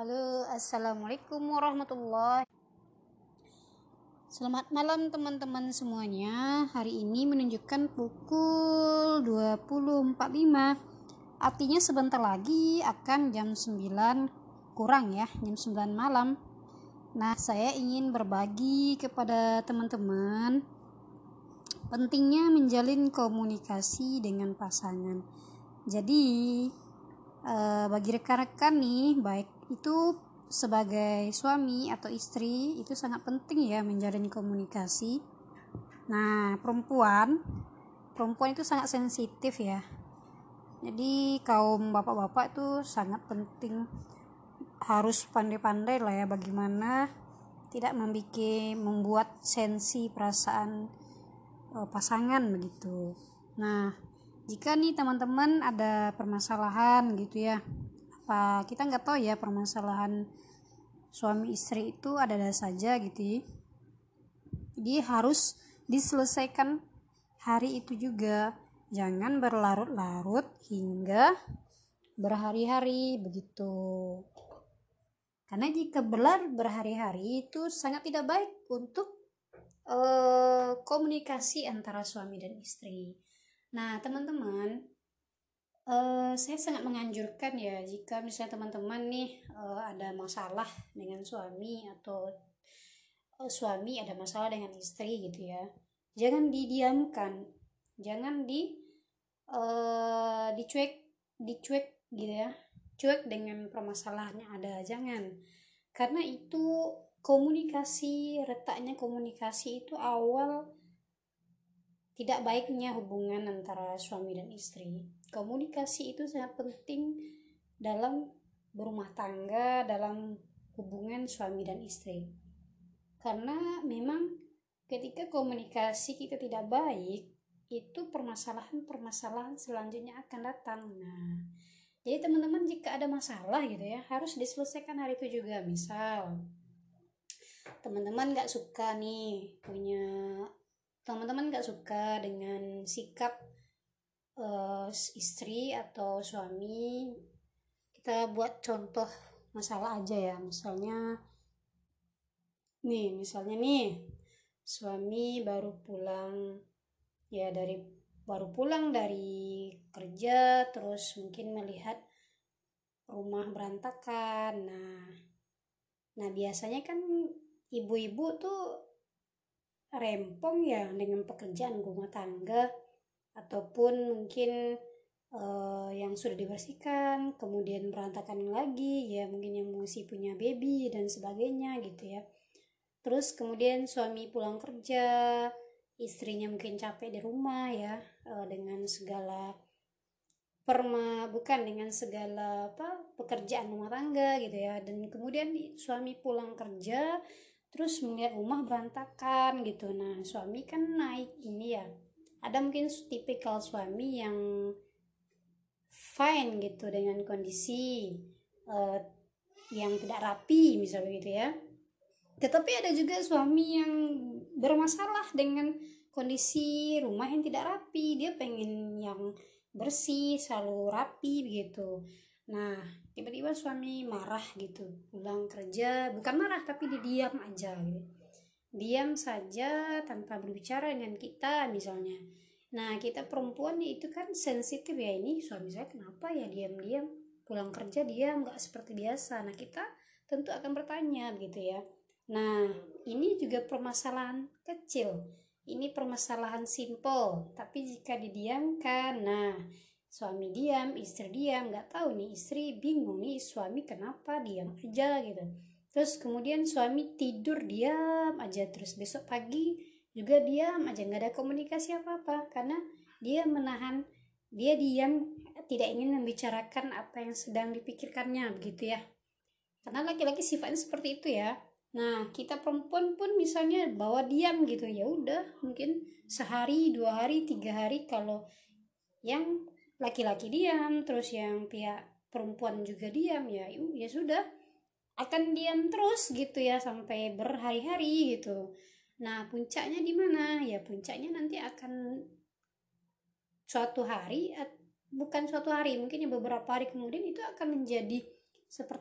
Halo, assalamualaikum warahmatullahi Selamat malam teman-teman semuanya. Hari ini menunjukkan pukul 20.45. Artinya sebentar lagi akan jam 9 kurang ya, jam 9 malam. Nah, saya ingin berbagi kepada teman-teman pentingnya menjalin komunikasi dengan pasangan. Jadi, eh, bagi rekan-rekan nih, baik itu sebagai suami atau istri itu sangat penting ya menjalin komunikasi. Nah, perempuan perempuan itu sangat sensitif ya. Jadi kaum bapak-bapak itu sangat penting harus pandai-pandai lah ya bagaimana tidak membuat membuat sensi perasaan uh, pasangan begitu. Nah, jika nih teman-teman ada permasalahan gitu ya apa kita nggak tahu ya permasalahan suami istri itu ada-ada saja gitu ya. jadi harus diselesaikan hari itu juga. Jangan berlarut-larut hingga berhari-hari begitu. Karena jika berlarut berhari-hari itu sangat tidak baik untuk uh, komunikasi antara suami dan istri. Nah teman-teman Uh, saya sangat menganjurkan ya jika misalnya teman-teman nih uh, ada masalah dengan suami atau uh, suami ada masalah dengan istri gitu ya jangan didiamkan. Jangan di uh, dicuek dicuek gitu ya. Cuek dengan permasalahan yang ada jangan. Karena itu komunikasi retaknya komunikasi itu awal tidak baiknya hubungan antara suami dan istri. Komunikasi itu sangat penting dalam berumah tangga, dalam hubungan suami dan istri. Karena memang ketika komunikasi kita tidak baik, itu permasalahan-permasalahan selanjutnya akan datang. Nah, jadi teman-teman jika ada masalah gitu ya, harus diselesaikan hari itu juga. Misal, teman-teman gak suka nih punya teman-teman gak suka dengan sikap uh, istri atau suami kita buat contoh masalah aja ya. Misalnya nih misalnya nih suami baru pulang ya dari baru pulang dari kerja terus mungkin melihat rumah berantakan. Nah nah biasanya kan ibu-ibu tuh rempong ya dengan pekerjaan rumah tangga ataupun mungkin uh, yang sudah dibersihkan kemudian berantakan lagi ya mungkin yang masih punya baby dan sebagainya gitu ya. Terus kemudian suami pulang kerja istrinya mungkin capek di rumah ya uh, dengan segala perma bukan dengan segala apa pekerjaan rumah tangga gitu ya. Dan kemudian suami pulang kerja terus melihat rumah berantakan gitu. Nah suami kan naik ini ya. Ada mungkin tipikal suami yang fine gitu dengan kondisi uh, yang tidak rapi misalnya gitu ya. Tetapi ada juga suami yang bermasalah dengan kondisi rumah yang tidak rapi. Dia pengen yang bersih selalu rapi begitu nah tiba-tiba suami marah gitu. Pulang kerja. Bukan marah tapi dia diam aja gitu. Diam saja tanpa berbicara dengan kita misalnya. Nah kita perempuan itu kan sensitif ya ini. Suami saya kenapa ya diam-diam? Pulang kerja diam nggak seperti biasa. Nah kita tentu akan bertanya gitu ya. Nah ini juga permasalahan kecil. Ini permasalahan simple tapi jika didiamkan nah suami diam istri diam nggak tahu nih istri bingung nih suami kenapa diam aja gitu. Terus kemudian suami tidur diam aja terus besok pagi juga diam aja nggak ada komunikasi apa apa karena dia menahan dia diam tidak ingin membicarakan apa yang sedang dipikirkannya begitu ya. Karena laki-laki sifatnya seperti itu ya. Nah kita perempuan pun misalnya bawa diam gitu ya udah mungkin sehari dua hari tiga hari kalau yang laki-laki diam terus yang pihak perempuan juga diam ya ya sudah. Akan diam terus gitu ya sampai berhari-hari gitu. Nah puncaknya di mana? Ya puncaknya nanti akan suatu hari bukan suatu hari mungkin ya beberapa hari kemudian itu akan menjadi seperti